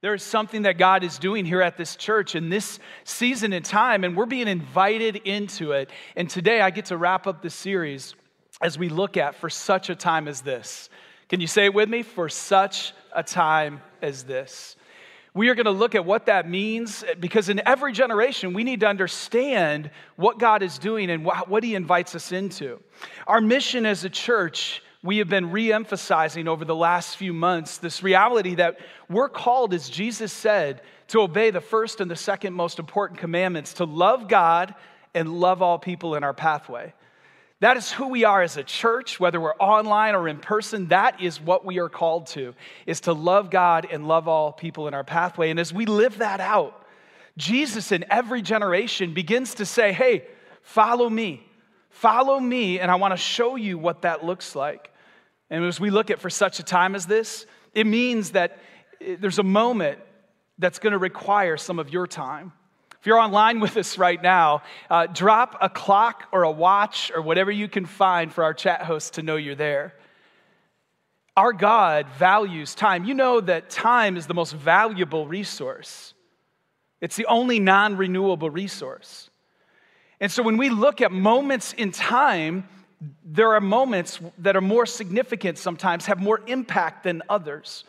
There is something that God is doing here at this church in this season and time, and we're being invited into it. And today I get to wrap up the series as we look at for such a time as this. Can you say it with me? For such a time as this. We are going to look at what that means because in every generation, we need to understand what God is doing and what He invites us into. Our mission as a church we have been re emphasizing over the last few months this reality that we're called, as Jesus said, to obey the first and the second most important commandments to love God and love all people in our pathway. That is who we are as a church, whether we're online or in person. That is what we are called to, is to love God and love all people in our pathway. And as we live that out, Jesus in every generation begins to say, hey, follow me. Follow me, and I want to show you what that looks like. And as we look at for such a time as this, it means that there's a moment that's going to require some of your time. If you're online with us right now, uh, drop a clock or a watch or whatever you can find for our chat host to know you're there. Our God values time. You know that time is the most valuable resource, it's the only non renewable resource. And so when we look at moments in time, there are moments that are more significant sometimes, have more impact than others.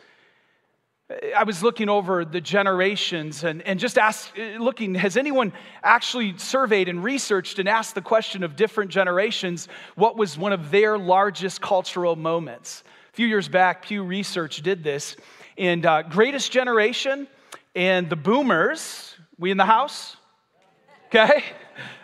I was looking over the generations and, and just asked, looking, has anyone actually surveyed and researched and asked the question of different generations what was one of their largest cultural moments? A few years back, Pew Research did this. And uh, greatest generation and the boomers, we in the house? Okay?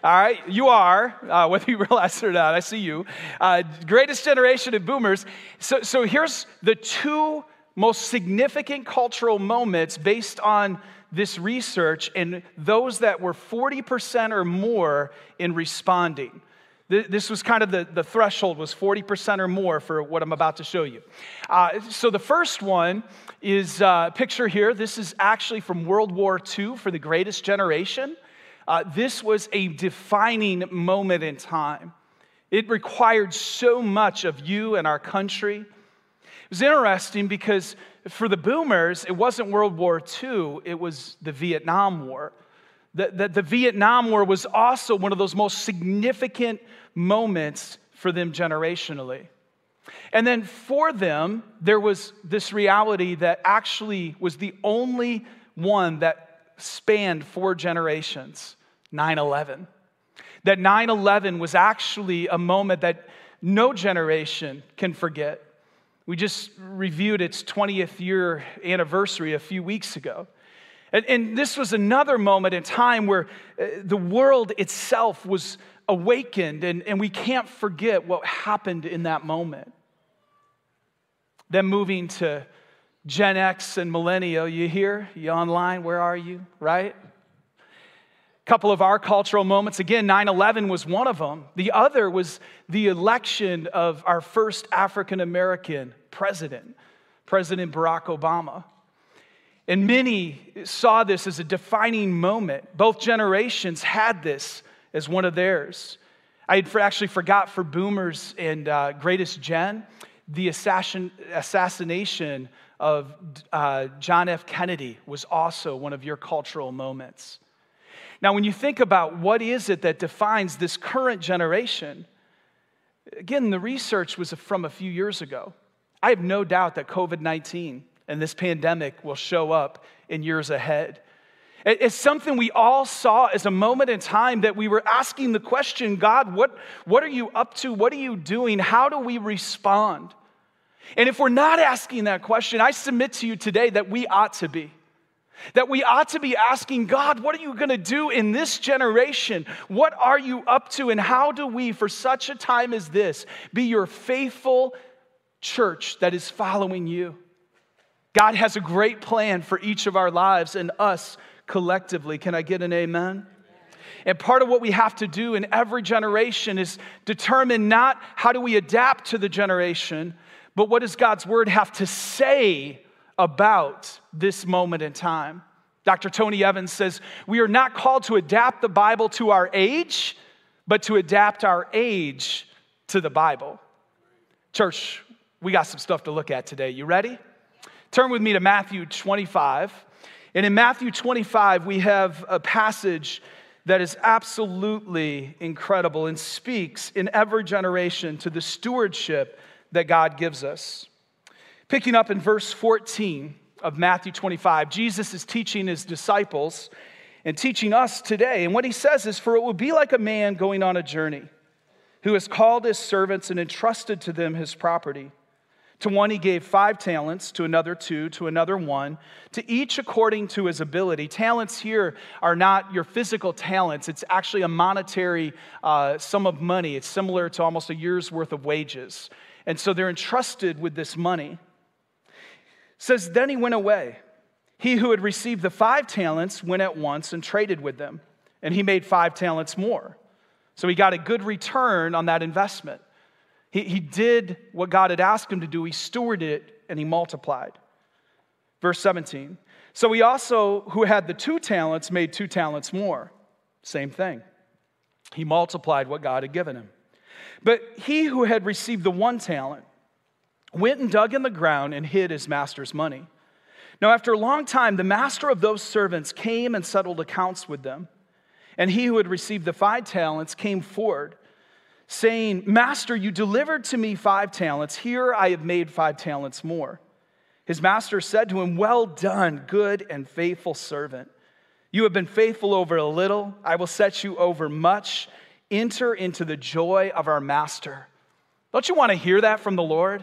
All right, you are, uh, whether you realize it or not, I see you. Uh, greatest generation of boomers. So, so here's the two most significant cultural moments based on this research and those that were 40% or more in responding. This was kind of the, the threshold was 40% or more for what I'm about to show you. Uh, so the first one is uh, picture here. This is actually from World War II for the greatest generation. Uh, this was a defining moment in time. It required so much of you and our country. It was interesting because for the boomers, it wasn't World War II, it was the Vietnam War. The, the, the Vietnam War was also one of those most significant moments for them generationally. And then for them, there was this reality that actually was the only one that spanned four generations. 9 11. That 9 11 was actually a moment that no generation can forget. We just reviewed its 20th year anniversary a few weeks ago. And, and this was another moment in time where uh, the world itself was awakened, and, and we can't forget what happened in that moment. Then moving to Gen X and millennial, you here? You online? Where are you? Right? A couple of our cultural moments. Again, 9 11 was one of them. The other was the election of our first African American president, President Barack Obama. And many saw this as a defining moment. Both generations had this as one of theirs. I had actually forgot for boomers and uh, greatest gen, the assassin, assassination of uh, John F. Kennedy was also one of your cultural moments. Now, when you think about what is it that defines this current generation, again, the research was from a few years ago. I have no doubt that COVID 19 and this pandemic will show up in years ahead. It's something we all saw as a moment in time that we were asking the question God, what, what are you up to? What are you doing? How do we respond? And if we're not asking that question, I submit to you today that we ought to be. That we ought to be asking God, what are you going to do in this generation? What are you up to? And how do we, for such a time as this, be your faithful church that is following you? God has a great plan for each of our lives and us collectively. Can I get an amen? And part of what we have to do in every generation is determine not how do we adapt to the generation, but what does God's word have to say about this moment in time. Dr. Tony Evans says, We are not called to adapt the Bible to our age, but to adapt our age to the Bible. Church, we got some stuff to look at today. You ready? Turn with me to Matthew 25. And in Matthew 25, we have a passage that is absolutely incredible and speaks in every generation to the stewardship that God gives us. Picking up in verse 14 of Matthew 25, Jesus is teaching his disciples and teaching us today. And what he says is, For it will be like a man going on a journey who has called his servants and entrusted to them his property. To one he gave five talents, to another two, to another one, to each according to his ability. Talents here are not your physical talents, it's actually a monetary uh, sum of money. It's similar to almost a year's worth of wages. And so they're entrusted with this money. It says, Then he went away. He who had received the five talents went at once and traded with them, and he made five talents more. So he got a good return on that investment. He, he did what God had asked him to do, he stewarded it, and he multiplied. Verse 17. So he also, who had the two talents, made two talents more. Same thing. He multiplied what God had given him. But he who had received the one talent went and dug in the ground and hid his master's money. Now, after a long time, the master of those servants came and settled accounts with them. And he who had received the five talents came forward, saying, Master, you delivered to me five talents. Here I have made five talents more. His master said to him, Well done, good and faithful servant. You have been faithful over a little, I will set you over much. Enter into the joy of our master. Don't you want to hear that from the Lord?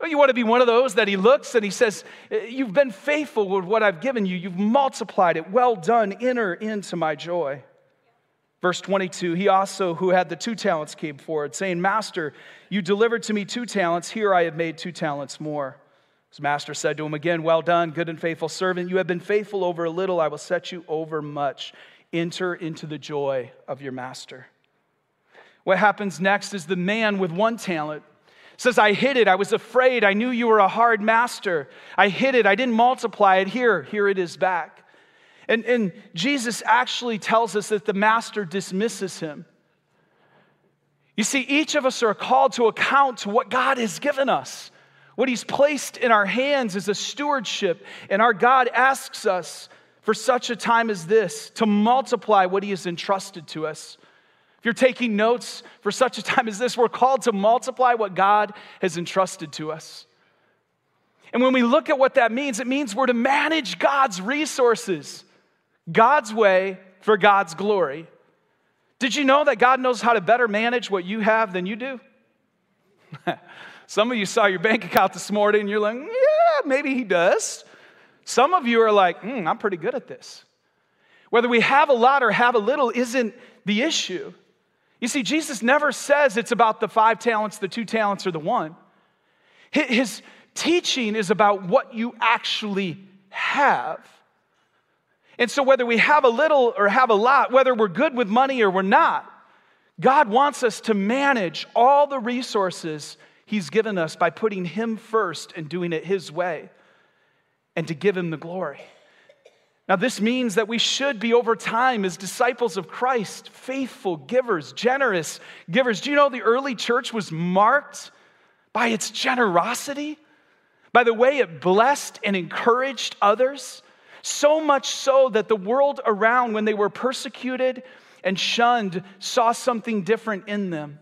Don't you want to be one of those that he looks and he says, eh, You've been faithful with what I've given you. You've multiplied it. Well done. Enter into my joy. Verse 22 He also, who had the two talents, came forward, saying, Master, you delivered to me two talents. Here I have made two talents more. His master said to him again, Well done, good and faithful servant. You have been faithful over a little. I will set you over much. Enter into the joy of your master. What happens next is the man with one talent says, I hid it. I was afraid. I knew you were a hard master. I hid it. I didn't multiply it. Here, here it is back. And, and Jesus actually tells us that the master dismisses him. You see, each of us are called to account to what God has given us. What he's placed in our hands is a stewardship, and our God asks us for such a time as this to multiply what he has entrusted to us. If you're taking notes for such a time as this, we're called to multiply what God has entrusted to us. And when we look at what that means, it means we're to manage God's resources, God's way for God's glory. Did you know that God knows how to better manage what you have than you do? Some of you saw your bank account this morning and you're like, yeah, maybe He does. Some of you are like, mm, I'm pretty good at this. Whether we have a lot or have a little isn't the issue. You see, Jesus never says it's about the five talents, the two talents, or the one. His teaching is about what you actually have. And so, whether we have a little or have a lot, whether we're good with money or we're not, God wants us to manage all the resources He's given us by putting Him first and doing it His way and to give Him the glory. Now, this means that we should be over time as disciples of Christ, faithful givers, generous givers. Do you know the early church was marked by its generosity, by the way it blessed and encouraged others? So much so that the world around, when they were persecuted and shunned, saw something different in them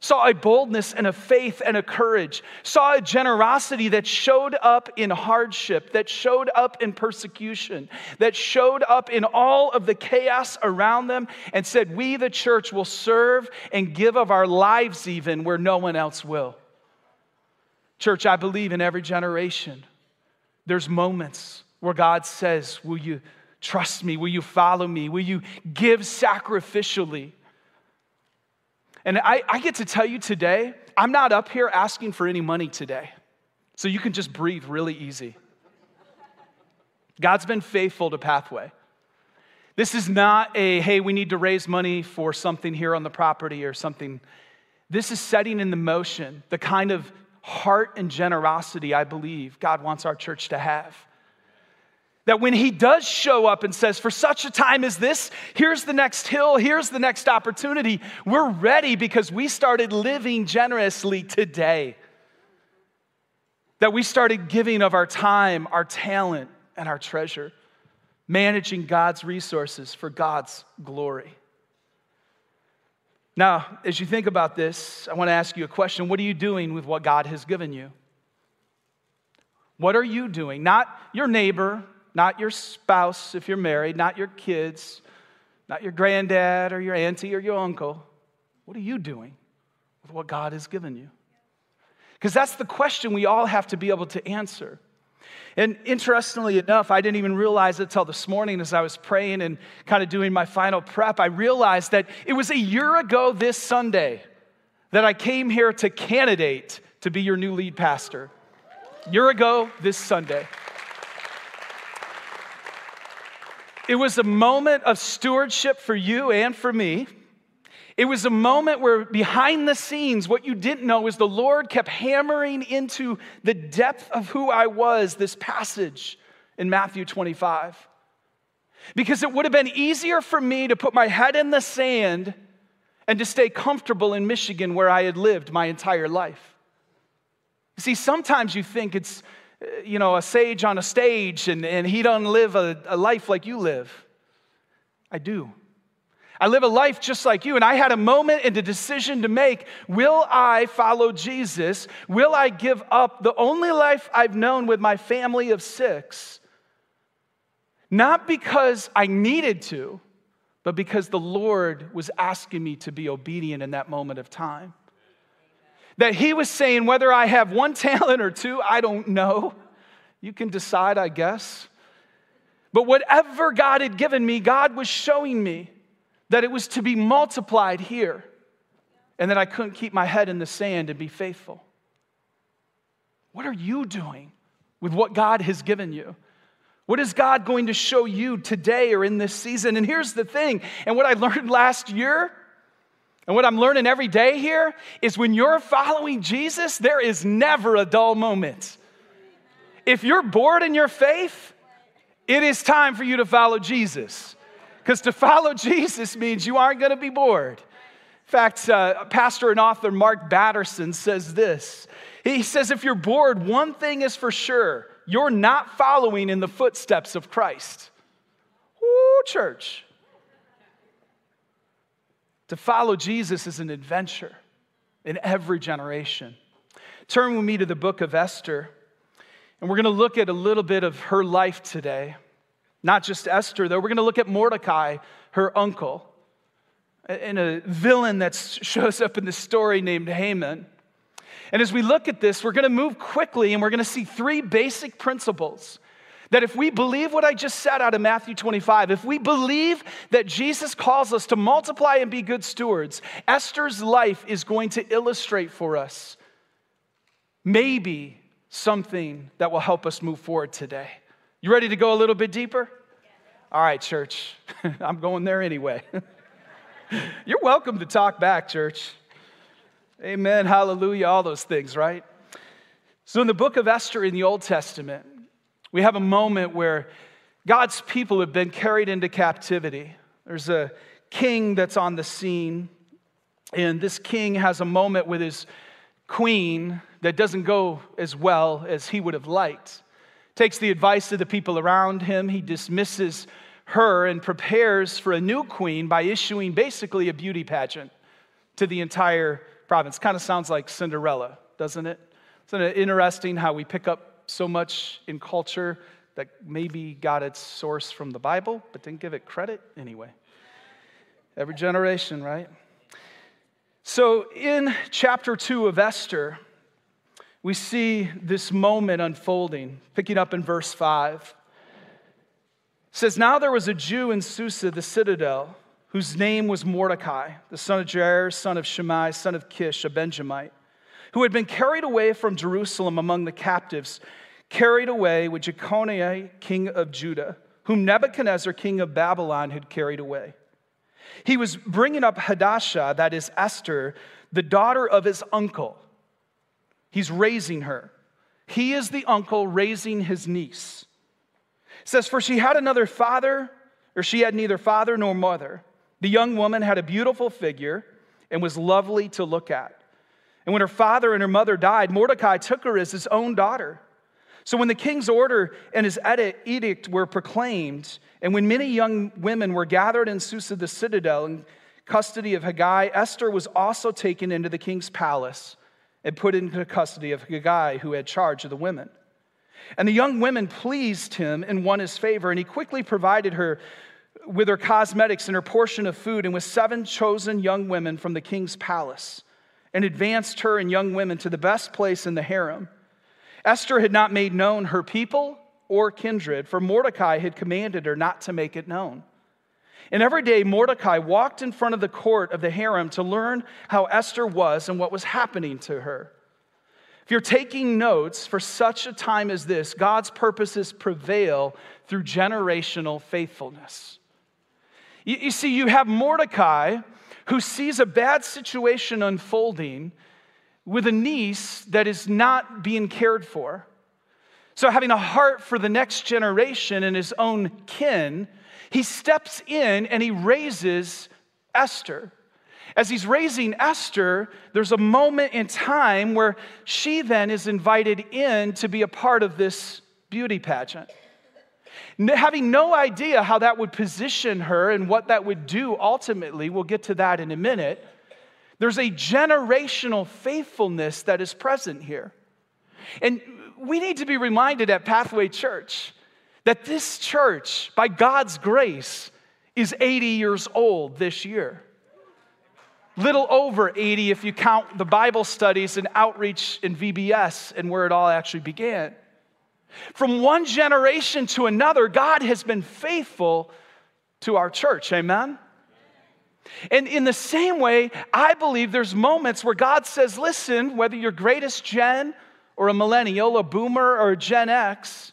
saw a boldness and a faith and a courage, saw a generosity that showed up in hardship, that showed up in persecution, that showed up in all of the chaos around them, and said, We, the church, will serve and give of our lives even where no one else will. Church, I believe in every generation, there's moments where God says, Will you trust me? Will you follow me? Will you give sacrificially? And I, I get to tell you today, I'm not up here asking for any money today. So you can just breathe really easy. God's been faithful to Pathway. This is not a, hey, we need to raise money for something here on the property or something. This is setting in the motion the kind of heart and generosity I believe God wants our church to have. That when he does show up and says, for such a time as this, here's the next hill, here's the next opportunity, we're ready because we started living generously today. that we started giving of our time, our talent, and our treasure, managing God's resources for God's glory. Now, as you think about this, I want to ask you a question. What are you doing with what God has given you? What are you doing? Not your neighbor, not your spouse if you're married, not your kids, not your granddad or your auntie or your uncle. What are you doing with what God has given you? Because that's the question we all have to be able to answer. And interestingly enough, I didn't even realize it till this morning as I was praying and kind of doing my final prep. I realized that it was a year ago this Sunday that I came here to candidate to be your new lead pastor. Year ago this Sunday. It was a moment of stewardship for you and for me. It was a moment where behind the scenes, what you didn't know is the Lord kept hammering into the depth of who I was this passage in Matthew 25. Because it would have been easier for me to put my head in the sand and to stay comfortable in Michigan where I had lived my entire life. See, sometimes you think it's, you know, a sage on a stage and, and he doesn't live a, a life like you live. I do. I live a life just like you. And I had a moment and a decision to make. Will I follow Jesus? Will I give up the only life I've known with my family of six? Not because I needed to, but because the Lord was asking me to be obedient in that moment of time. That He was saying, whether I have one talent or two, I don't know. You can decide, I guess. But whatever God had given me, God was showing me that it was to be multiplied here and that I couldn't keep my head in the sand and be faithful. What are you doing with what God has given you? What is God going to show you today or in this season? And here's the thing, and what I learned last year, and what I'm learning every day here, is when you're following Jesus, there is never a dull moment. If you're bored in your faith, it is time for you to follow Jesus. Because to follow Jesus means you aren't going to be bored. In fact, uh, pastor and author Mark Batterson says this. He says, if you're bored, one thing is for sure you're not following in the footsteps of Christ. Woo, church. To follow Jesus is an adventure in every generation. Turn with me to the book of Esther, and we're going to look at a little bit of her life today. Not just Esther, though. We're going to look at Mordecai, her uncle, and a villain that shows up in the story named Haman. And as we look at this, we're going to move quickly and we're going to see three basic principles. That if we believe what I just said out of Matthew 25, if we believe that Jesus calls us to multiply and be good stewards, Esther's life is going to illustrate for us maybe something that will help us move forward today. You ready to go a little bit deeper? All right, church. I'm going there anyway. You're welcome to talk back, church. Amen, hallelujah, all those things, right? So, in the book of Esther in the Old Testament, we have a moment where God's people have been carried into captivity. There's a king that's on the scene, and this king has a moment with his queen that doesn't go as well as he would have liked takes the advice of the people around him. He dismisses her and prepares for a new queen by issuing basically a beauty pageant to the entire province. Kind of sounds like Cinderella, doesn't it? Isn't it interesting how we pick up so much in culture that maybe got its source from the Bible, but didn't give it credit anyway? Every generation, right? So in chapter 2 of Esther, we see this moment unfolding, picking up in verse 5. It says, Now there was a Jew in Susa, the citadel, whose name was Mordecai, the son of Jair, son of Shimei, son of Kish, a Benjamite, who had been carried away from Jerusalem among the captives, carried away with Jeconiah, king of Judah, whom Nebuchadnezzar, king of Babylon, had carried away. He was bringing up Hadassah, that is Esther, the daughter of his uncle He's raising her. He is the uncle raising his niece. It says, For she had another father, or she had neither father nor mother. The young woman had a beautiful figure and was lovely to look at. And when her father and her mother died, Mordecai took her as his own daughter. So when the king's order and his edict were proclaimed, and when many young women were gathered in Susa the citadel in custody of Hegai, Esther was also taken into the king's palace and put into custody of Hegai, who had charge of the women. And the young women pleased him and won his favor, and he quickly provided her with her cosmetics and her portion of food, and with seven chosen young women from the king's palace, and advanced her and young women to the best place in the harem. Esther had not made known her people or kindred, for Mordecai had commanded her not to make it known. And every day, Mordecai walked in front of the court of the harem to learn how Esther was and what was happening to her. If you're taking notes for such a time as this, God's purposes prevail through generational faithfulness. You, you see, you have Mordecai who sees a bad situation unfolding with a niece that is not being cared for. So, having a heart for the next generation and his own kin, he steps in and he raises Esther. As he's raising Esther, there's a moment in time where she then is invited in to be a part of this beauty pageant. Having no idea how that would position her and what that would do ultimately, we'll get to that in a minute. There's a generational faithfulness that is present here. And we need to be reminded at Pathway Church that this church, by God's grace, is 80 years old this year. Little over 80 if you count the Bible studies and outreach in VBS and where it all actually began. From one generation to another, God has been faithful to our church. Amen? And in the same way, I believe there's moments where God says, listen, whether you're greatest gen or a millennial, a boomer or a Gen X,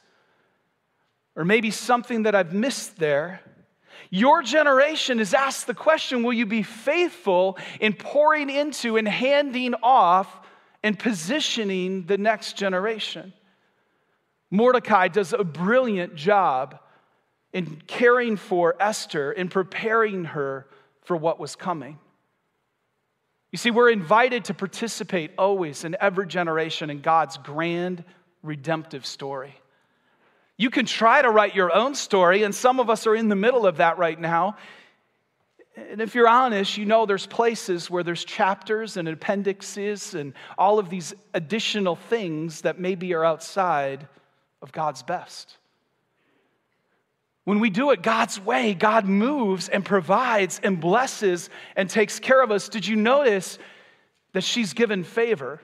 or maybe something that I've missed there, your generation is asked the question Will you be faithful in pouring into and handing off and positioning the next generation? Mordecai does a brilliant job in caring for Esther and preparing her for what was coming. You see, we're invited to participate always in every generation in God's grand redemptive story. You can try to write your own story, and some of us are in the middle of that right now. And if you're honest, you know there's places where there's chapters and appendixes and all of these additional things that maybe are outside of God's best. When we do it God's way, God moves and provides and blesses and takes care of us. Did you notice that she's given favor?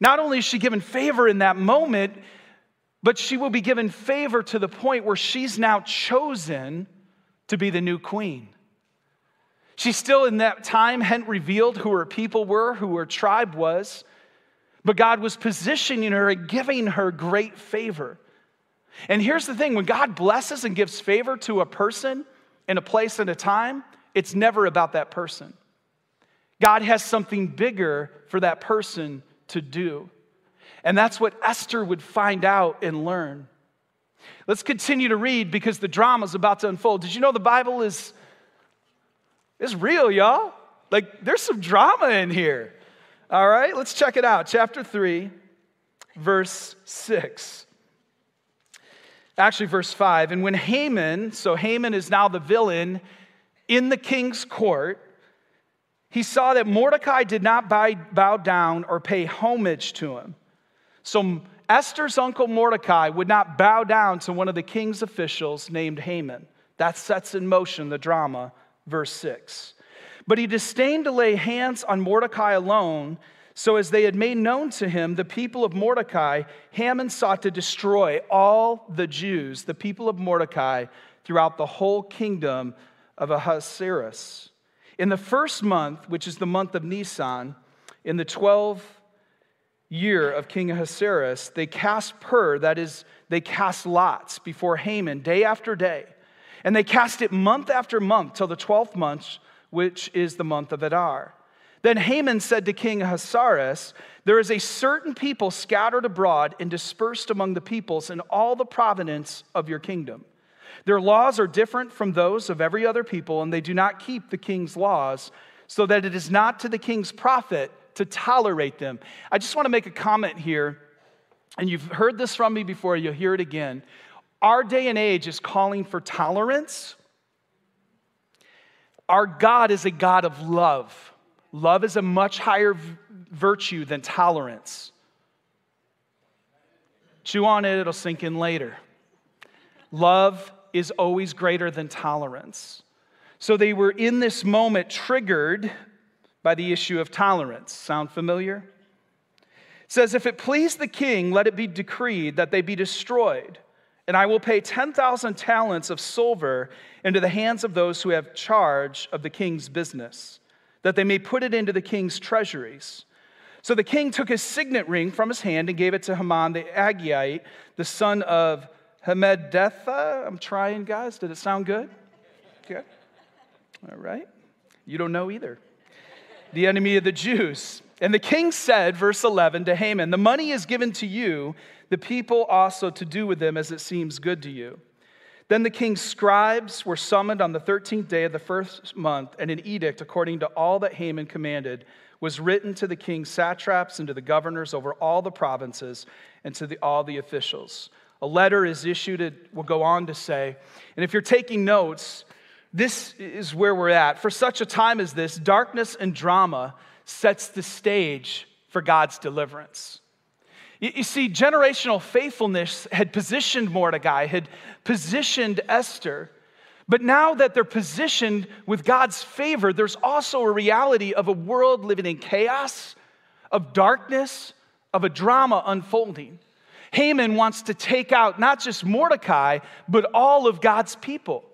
Not only is she given favor in that moment, but she will be given favor to the point where she's now chosen to be the new queen. She's still, in that time, hadn't revealed who her people were, who her tribe was, but God was positioning her and giving her great favor. And here's the thing when God blesses and gives favor to a person in a place and a time, it's never about that person. God has something bigger for that person to do. And that's what Esther would find out and learn. Let's continue to read because the drama is about to unfold. Did you know the Bible is, is real, y'all? Like, there's some drama in here. All right, let's check it out. Chapter 3, verse 6 actually, verse 5. And when Haman, so Haman is now the villain in the king's court, he saw that Mordecai did not bow down or pay homage to him. So Esther's uncle Mordecai would not bow down to one of the king's officials named Haman. That sets in motion the drama, verse 6. But he disdained to lay hands on Mordecai alone so, as they had made known to him the people of Mordecai, Haman sought to destroy all the Jews, the people of Mordecai, throughout the whole kingdom of Ahasuerus. In the first month, which is the month of Nisan, in the 12th year of King Ahasuerus, they cast pur, that is, they cast lots before Haman day after day. And they cast it month after month till the 12th month, which is the month of Adar. Then Haman said to King Ahasuerus, There is a certain people scattered abroad and dispersed among the peoples in all the province of your kingdom. Their laws are different from those of every other people, and they do not keep the king's laws, so that it is not to the king's profit to tolerate them. I just want to make a comment here, and you've heard this from me before, you'll hear it again. Our day and age is calling for tolerance. Our God is a God of love. Love is a much higher v- virtue than tolerance. Chew on it, it'll sink in later. Love is always greater than tolerance. So they were in this moment triggered by the issue of tolerance. Sound familiar? It says, If it please the king, let it be decreed that they be destroyed, and I will pay 10,000 talents of silver into the hands of those who have charge of the king's business, that they may put it into the king's treasuries. So the king took his signet ring from his hand and gave it to Haman the Agagite, the son of Hammedatha. I'm trying, guys. Did it sound good? Good. All right. You don't know either. The enemy of the Jews. And the king said, verse 11, to Haman, The money is given to you, the people also to do with them as it seems good to you. Then the king's scribes were summoned on the 13th day of the first month, and an edict according to all that Haman commanded was written to the king's satraps and to the governors over all the provinces and to the, all the officials. A letter is issued, it will go on to say, and if you're taking notes, this is where we're at. For such a time as this, darkness and drama sets the stage for God's deliverance. You, see, generational faithfulness had positioned Mordecai, had positioned Esther. But now that they're positioned with God's favor, there's also a reality of a world living in chaos, of darkness, of a drama unfolding. Haman wants to take out not just Mordecai, but all of God's people.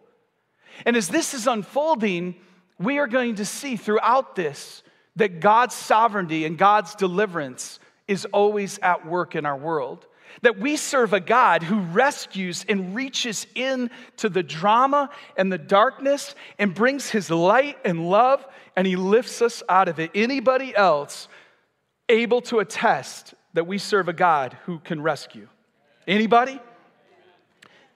And as this is unfolding, we are going to see throughout this that God's sovereignty and God's deliverance is always at work in our world. That we serve a God who rescues and reaches into the drama and the darkness and brings his light and love and he lifts us out of it. Anybody else able to attest that we serve a God who can rescue? Anybody?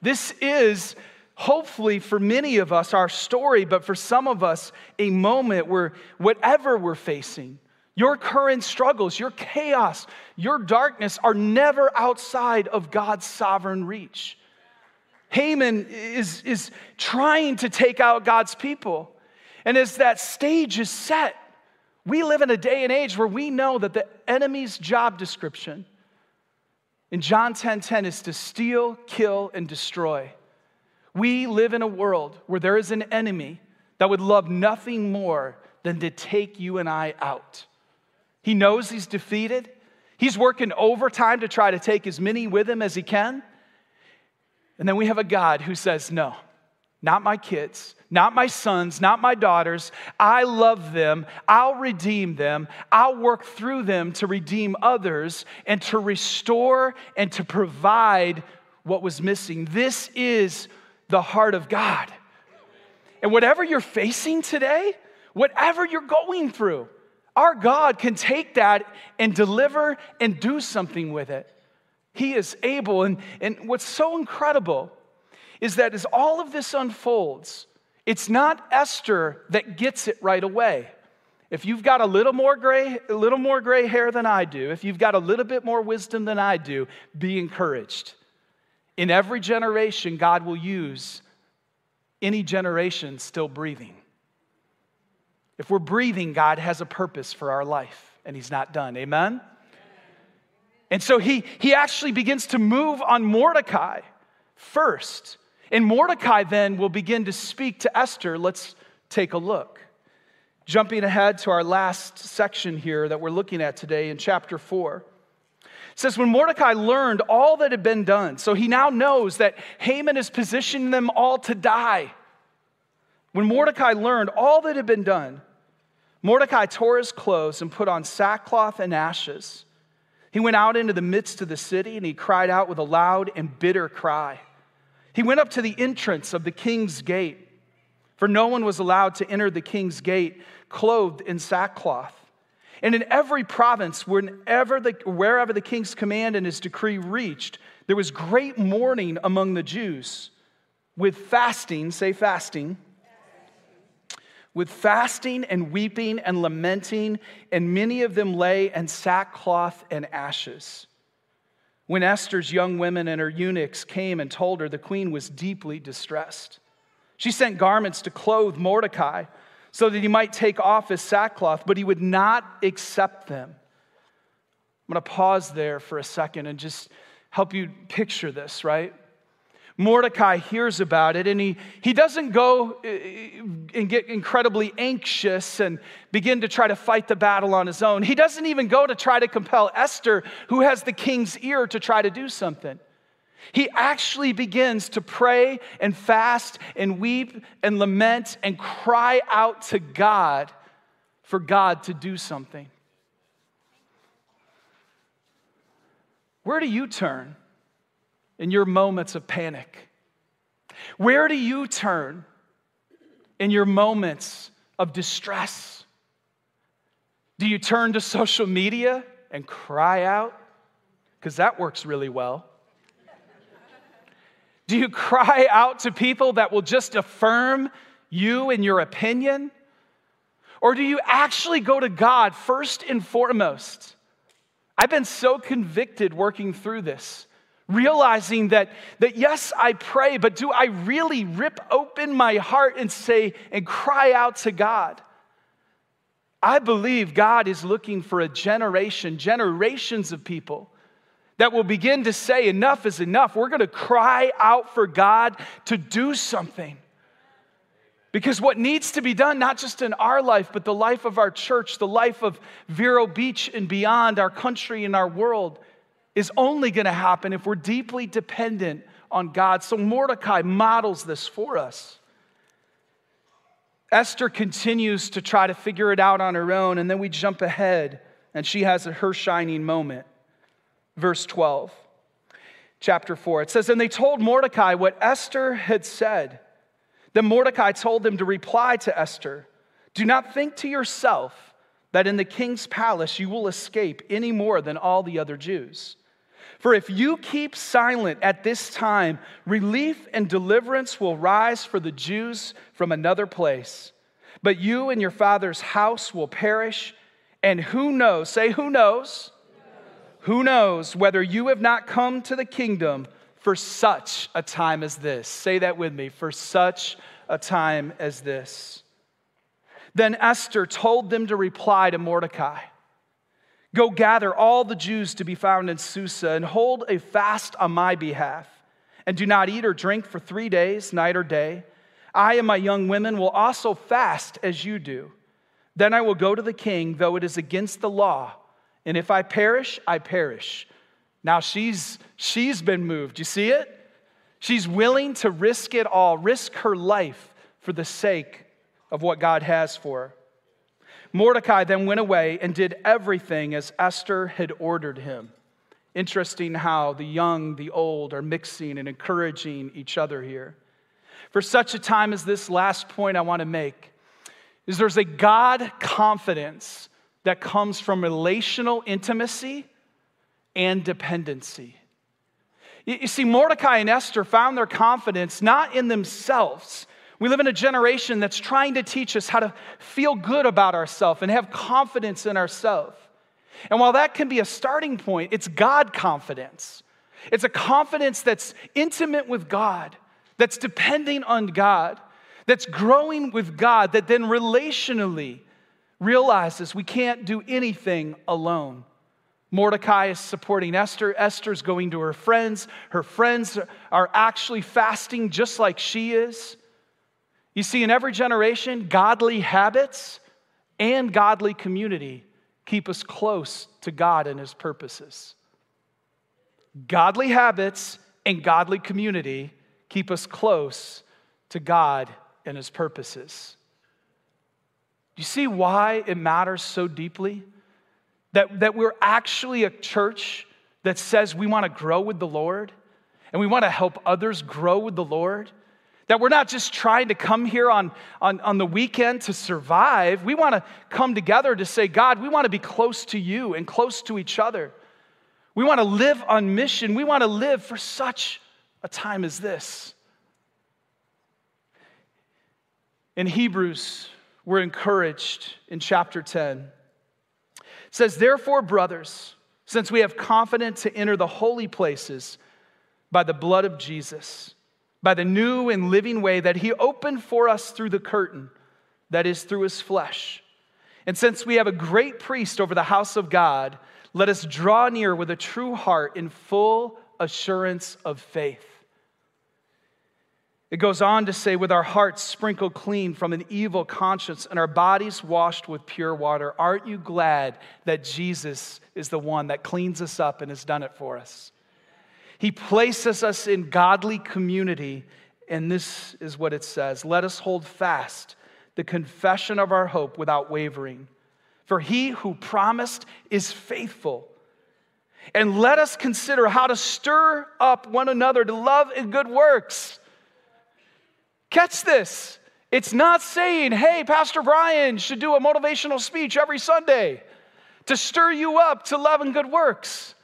This is hopefully for many of us our story, but for some of us a moment where whatever we're facing, your current struggles, your chaos, your darkness are never outside of God's sovereign reach. Haman is, is trying to take out God's people. And as that stage is set, we live in a day and age where we know that the enemy's job description in John 10:10 10, 10 is to steal, kill, and destroy. We live in a world where there is an enemy that would love nothing more than to take you and I out. He knows he's defeated. He's working overtime to try to take as many with him as he can. And then we have a God who says, No, not my kids, not my sons, not my daughters. I love them. I'll redeem them. I'll work through them to redeem others and to restore and to provide what was missing. This is the heart of God. And whatever you're facing today, whatever you're going through, our God can take that and deliver and do something with it. He is able. And, and what's so incredible is that as all of this unfolds, it's not Esther that gets it right away. If you've got a little more gray, a little more gray hair than I do, if you've got a little bit more wisdom than I do, be encouraged. In every generation, God will use any generation still breathing. If we're breathing, God has a purpose for our life, and He's not done. Amen? And so he, he actually begins to move on Mordecai first. And Mordecai then will begin to speak to Esther. Let's take a look. Jumping ahead to our last section here that we're looking at today in chapter 4. It says, When Mordecai learned all that had been done, so he now knows that Haman is positioning them all to die. When Mordecai learned all that had been done, Mordecai tore his clothes and put on sackcloth and ashes. He went out into the midst of the city and he cried out with a loud and bitter cry. He went up to the entrance of the king's gate, for no one was allowed to enter the king's gate clothed in sackcloth. And in every province, whenever the, wherever the king's command and his decree reached, there was great mourning among the Jews with fasting, say fasting with fasting and weeping and lamenting, and many of them lay in sackcloth and ashes. When Esther's young women and her eunuchs came and told her, the queen was deeply distressed. She sent garments to clothe Mordecai so that he might take off his sackcloth, but he would not accept them. I'm going to pause there for a second and just help you picture this, right? Mordecai hears about it and he, he doesn't go uh, and get incredibly anxious and begin to try to fight the battle on his own. He doesn't even go to try to compel Esther, who has the king's ear, to try to do something. He actually begins to pray and fast and weep and lament and cry out to God for God to do something. Where do you turn? In your moments of panic? Where do you turn in your moments of distress? Do you turn to social media and cry out? Because that works really well. Do you cry out to people that will just affirm you and your opinion? Or do you actually go to God first and foremost? I've been so convicted working through this realizing that, that yes, I pray, but do I really rip open my heart and say and cry out to God? I believe God is looking for a generation, generations of people that will begin to say, Enough is enough. We're going to cry out for God to do something. Because what needs to be done, not just in our life, but the life of our church, the life of Vero Beach and beyond, our country and our world, is only going to happen if we're deeply dependent on God. So Mordecai models this for us. Esther continues to try to figure it out on her own, and then we jump ahead, and she has her shining moment. Verse 12, chapter 4. It says, And they told Mordecai what Esther had said. Then Mordecai told them to reply to Esther Do not think to yourself that in the king's palace you will escape any more than all the other Jews. For if you keep silent at this time, relief and deliverance will rise for the Jews from another place. But you and your father's house will perish. And who knows, say, who knows? Who knows whether you have not come to the kingdom for such a time as this? Say that with me, for such a time as this. Then Esther told them to reply to Mordecai. Go gather all the Jews to be found in Susa and hold a fast on my behalf. And do not eat or drink for three days, night or day. I and my young women will also fast as you do. Then I will go to the king, though it is against the law. And if I perish, I perish. Now she's, she's been moved. You see it? She's willing to risk it all, risk her life for the sake of what God has for her. Mordecai then went away and did everything as Esther had ordered him. Interesting how the young, the old are mixing and encouraging each other here. For such a time as this last point I want to make is there's a God confidence that comes from relational intimacy and dependency. You see, Mordecai and Esther found their confidence not in themselves, we live in a generation that's trying to teach us how to feel good about ourselves and have confidence in ourselves. And while that can be a starting point, it's God confidence. It's a confidence that's intimate with God, that's depending on God, that's growing with God, that then relationally realizes we can't do anything alone. Mordecai is supporting Esther. Esther's going to her friends. Her friends are actually fasting just like she is. You see, in every generation, godly habits and godly community keep us close to God and His purposes. Godly habits and godly community keep us close to God and His purposes. Do you see why it matters so deeply? That, that we're actually a church that says we want to grow with the Lord and we want to help others grow with the Lord. That we're not just trying to come here on, on, on the weekend to survive. We want to come together to say, God, we want to be close to you and close to each other. We want to live on mission. We want to live for such a time as this. In Hebrews, we're encouraged in chapter 10. It says, Therefore, brothers, since we have confidence to enter the holy places by the blood of Jesus, by the new and living way that he opened for us through the curtain, that is, through his flesh. And since we have a great priest over the house of God, let us draw near with a true heart in full assurance of faith. It goes on to say, with our hearts sprinkled clean from an evil conscience and our bodies washed with pure water. Aren't you glad that Jesus is the one that cleans us up and has done it for us? He places us in godly community, and this is what it says Let us hold fast the confession of our hope without wavering. For he who promised is faithful. And let us consider how to stir up one another to love and good works Catch this. It's not saying, hey, Pastor Brian should do a motivational speech every Sunday to stir you up to love and good works.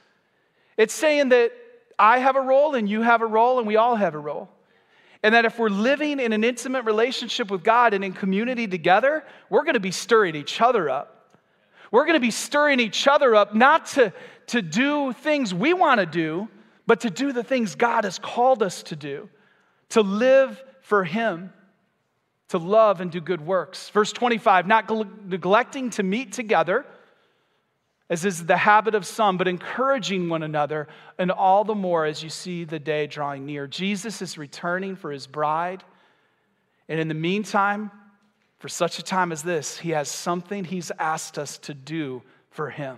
It's saying that I have a role and you have a role and we all have a role. And that if we're living in an intimate relationship with God and in community together, we're going to be stirring each other up. We're going to be stirring each other up not to, to do things we want to do, but to do the things God has called us to do, to live for him to love and do good works. Verse 25, not neglecting to meet together, as is the habit of some, but encouraging one another, and all the more as you see the day drawing near. Jesus is returning for his bride. And in the meantime, for such a time as this, he has something he's asked us to do for him.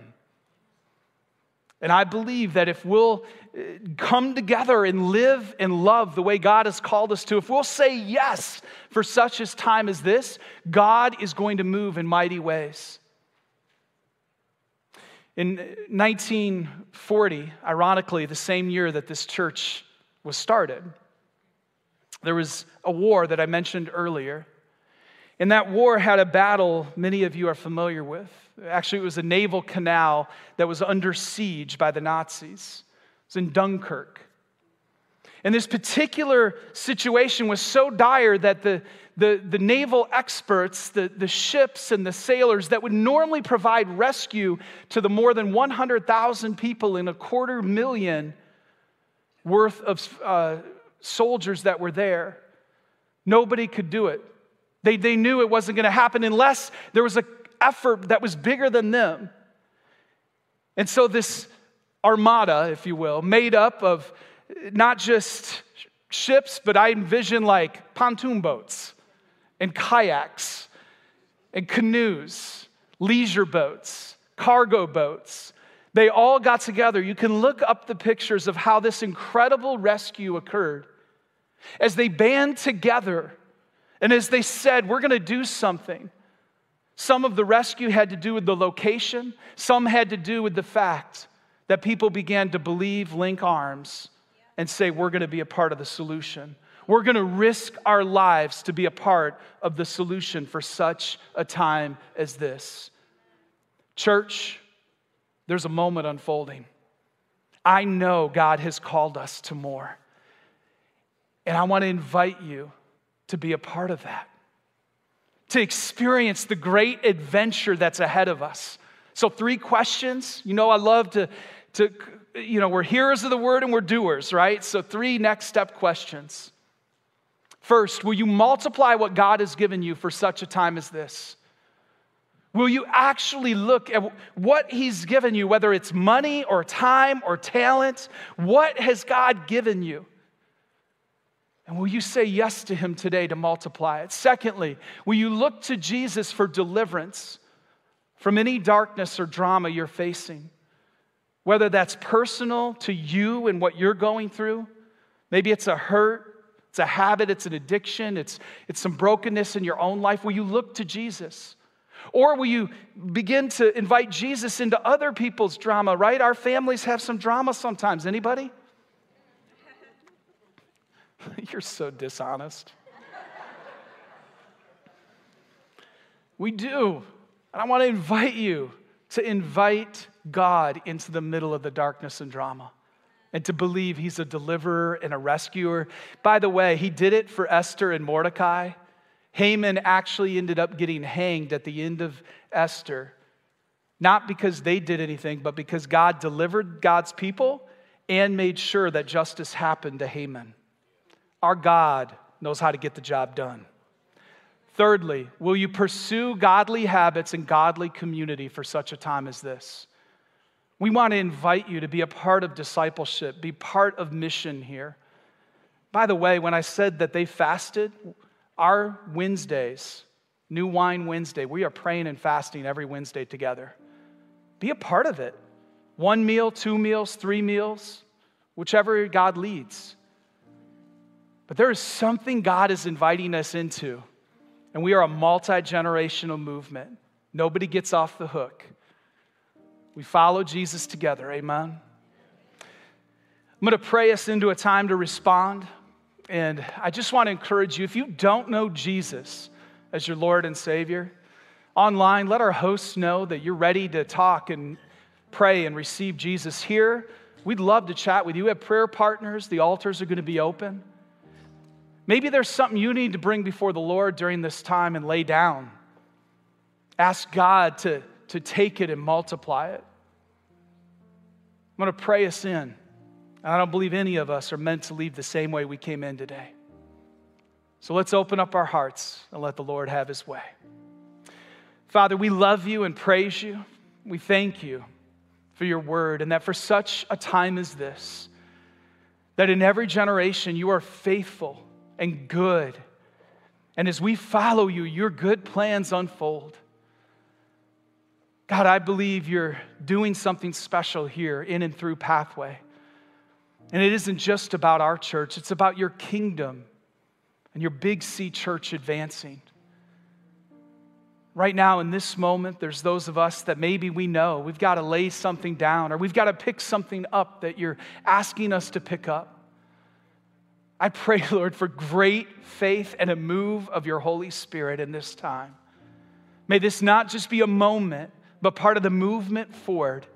And I believe that if we'll uh, come together and live and love the way God has called us to, if we'll say yes for such a time as this, God is going to move in mighty ways. In 1940, ironically, the same year that this church was started, there was a war that I mentioned earlier. And that war had a battle many of you are familiar with. Actually, it was a naval canal that was under siege by the Nazis. It was in Dunkirk. And this particular situation was so dire that the, the, the naval experts, the, the ships and the sailors that would normally provide rescue to the more than 100,000 people in a quarter million worth of uh, soldiers that were there, nobody could do it. They, they knew it wasn't going to happen unless there was an effort that was bigger than them. And so, this armada, if you will, made up of not just ships, but I envision like pontoon boats and kayaks and canoes, leisure boats, cargo boats. They all got together. You can look up the pictures of how this incredible rescue occurred. As they band together, and as they said, we're going to do something. Some of the rescue had to do with the location, some had to do with the fact that people began to believe, link arms, and say, We're going to be a part of the solution. We're going to risk our lives to be a part of the solution for such a time as this. Church, there's a moment unfolding. I know God has called us to more. And I want to invite you to be a part of that, to experience the great adventure that's ahead of us. So, three questions. You know, I love to, to you know, we're hearers of the word and we're doers, right? So, three next step questions. First, will you multiply what God has given you for such a time as this? Will you actually look at what He's given you, whether it's money or time or talent? What has God given you? And will you say yes to him today to multiply it? Secondly, will you look to Jesus for deliverance from any darkness or drama you're facing? Whether that's personal to you and what you're going through, maybe it's a hurt, it's a habit, it's an addiction, it's, it's some brokenness in your own life. Will you look to Jesus? Or will you begin to invite Jesus into other people's drama, right? Our families have some drama sometimes. Anybody? You're so dishonest. we do. And I want to invite you to invite God into the middle of the darkness and drama and to believe he's a deliverer and a rescuer. By the way, he did it for Esther and Mordecai. Haman actually ended up getting hanged at the end of Esther, not because they did anything, but because God delivered God's people and made sure that justice happened to Haman. Our God knows how to get the job done. Thirdly, will you pursue godly habits and godly community for such a time as this? We want to invite you to be a part of discipleship, be part of mission here. By the way, when I said that they fasted, our Wednesdays, New Wine Wednesday, we are praying and fasting every Wednesday together. Be a part of it. One meal, two meals, three meals, whichever God leads. But there is something God is inviting us into, and we are a multi generational movement. Nobody gets off the hook. We follow Jesus together. Amen. I'm going to pray us into a time to respond. And I just want to encourage you if you don't know Jesus as your Lord and Savior, online, let our hosts know that you're ready to talk and pray and receive Jesus here. We'd love to chat with you. We have prayer partners, the altars are going to be open. Maybe there's something you need to bring before the Lord during this time and lay down. Ask God to, to take it and multiply it. I'm going to pray us in. I don't believe any of us are meant to leave the same way we came in today. So let's open up our hearts and let the Lord have his way. Father, we love you and praise you. We thank you for your word, and that for such a time as this, that in every generation you are faithful and good. And as we follow you, your good plans unfold. God, I believe you're doing something special here in and through Pathway. And it isn't just about our church, it's about your kingdom and your big C church advancing. Right now, in this moment, there's those of us that maybe we know we've got to lay something down or we've got to pick something up that you're asking us to pick up. I pray, Lord, for great faith and a move of your Holy Spirit in this time. May this not just be a moment, but part of the movement forward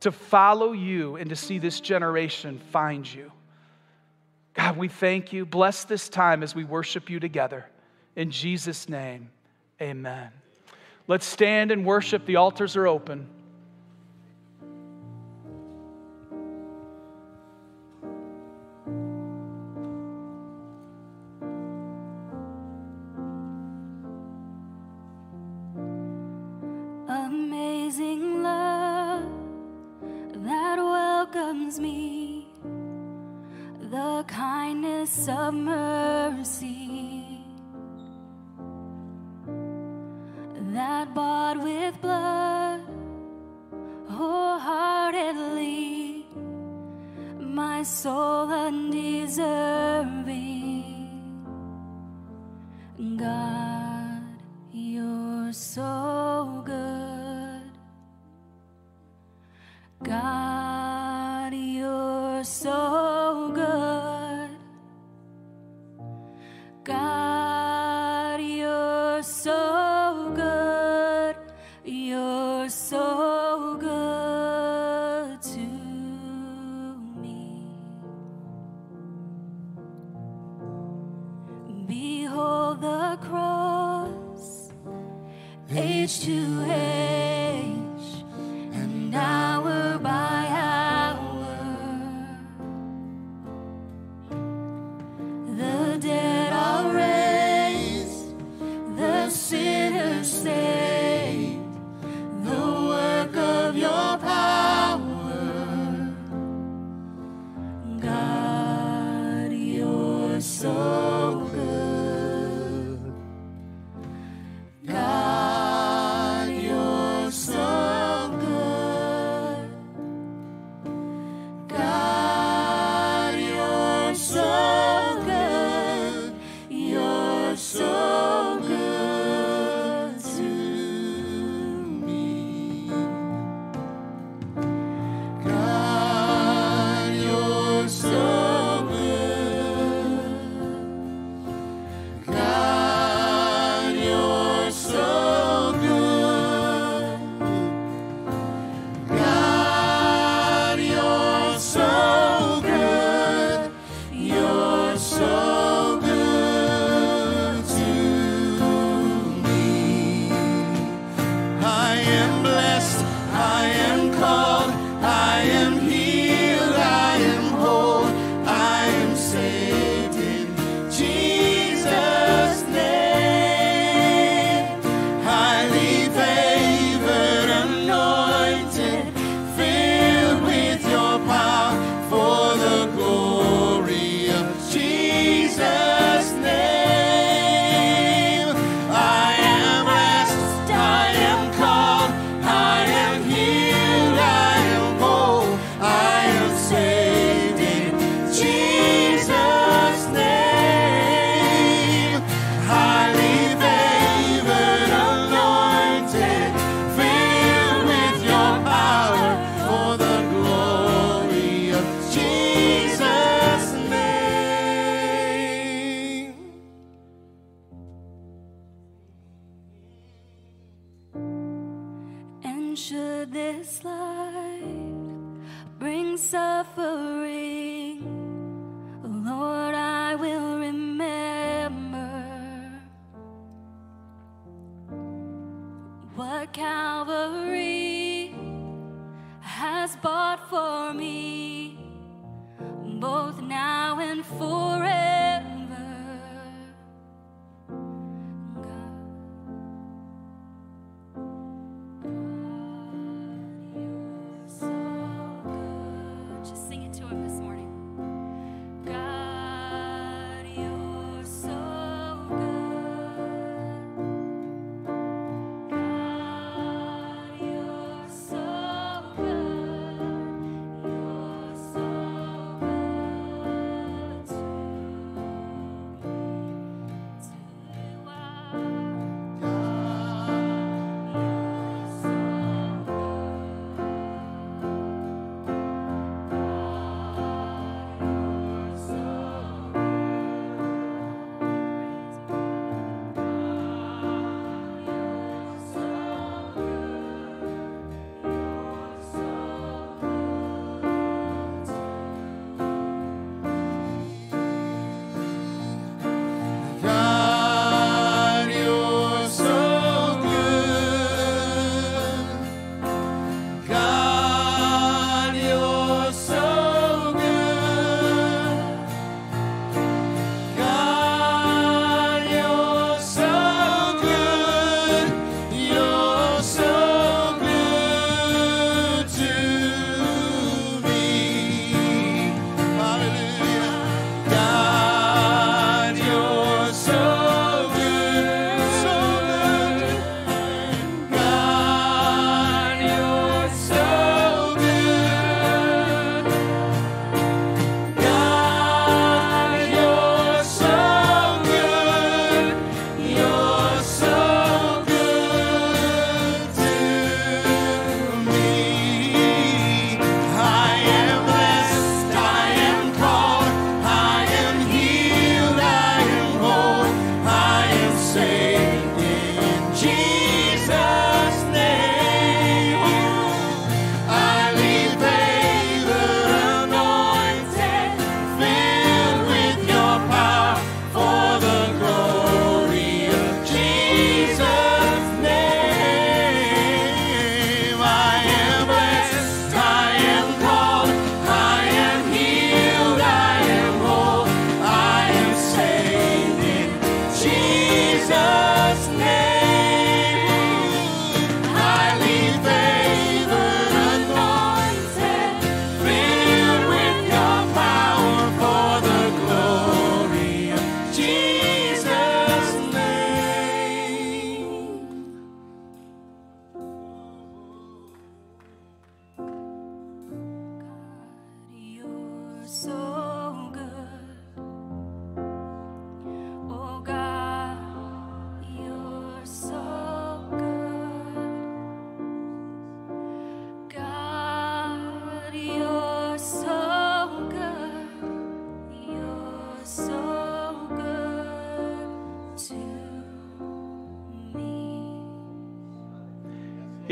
to follow you and to see this generation find you. God, we thank you. Bless this time as we worship you together. In Jesus' name, amen. Let's stand and worship. The altars are open. Me, the kindness of mercy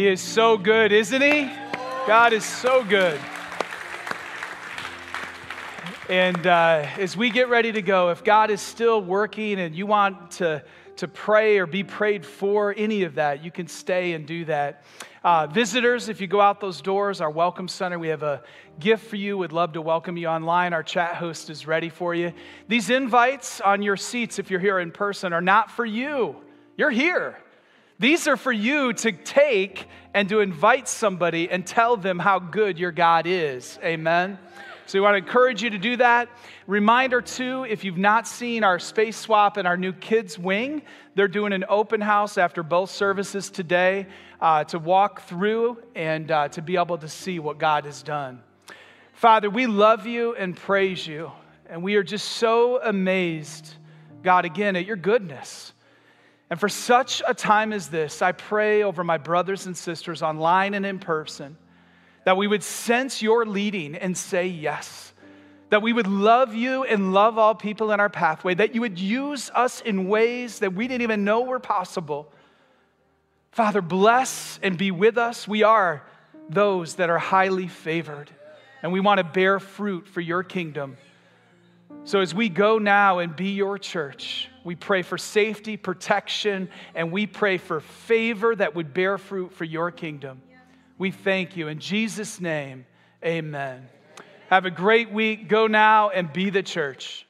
Is so good, isn't he? God is so good. And uh, as we get ready to go, if God is still working and you want to, to pray or be prayed for, any of that, you can stay and do that. Uh, visitors, if you go out those doors, our welcome center, we have a gift for you. We'd love to welcome you online. Our chat host is ready for you. These invites on your seats, if you're here in person, are not for you. You're here. These are for you to take and to invite somebody and tell them how good your God is. Amen. So we want to encourage you to do that. Reminder too, if you've not seen our space swap and our new kids wing, they're doing an open house after both services today uh, to walk through and uh, to be able to see what God has done. Father, we love you and praise you, and we are just so amazed, God, again, at your goodness. And for such a time as this, I pray over my brothers and sisters online and in person that we would sense your leading and say yes. That we would love you and love all people in our pathway. That you would use us in ways that we didn't even know were possible. Father, bless and be with us. We are those that are highly favored, and we want to bear fruit for your kingdom. So, as we go now and be your church, we pray for safety, protection, and we pray for favor that would bear fruit for your kingdom. We thank you. In Jesus' name, amen. Have a great week. Go now and be the church.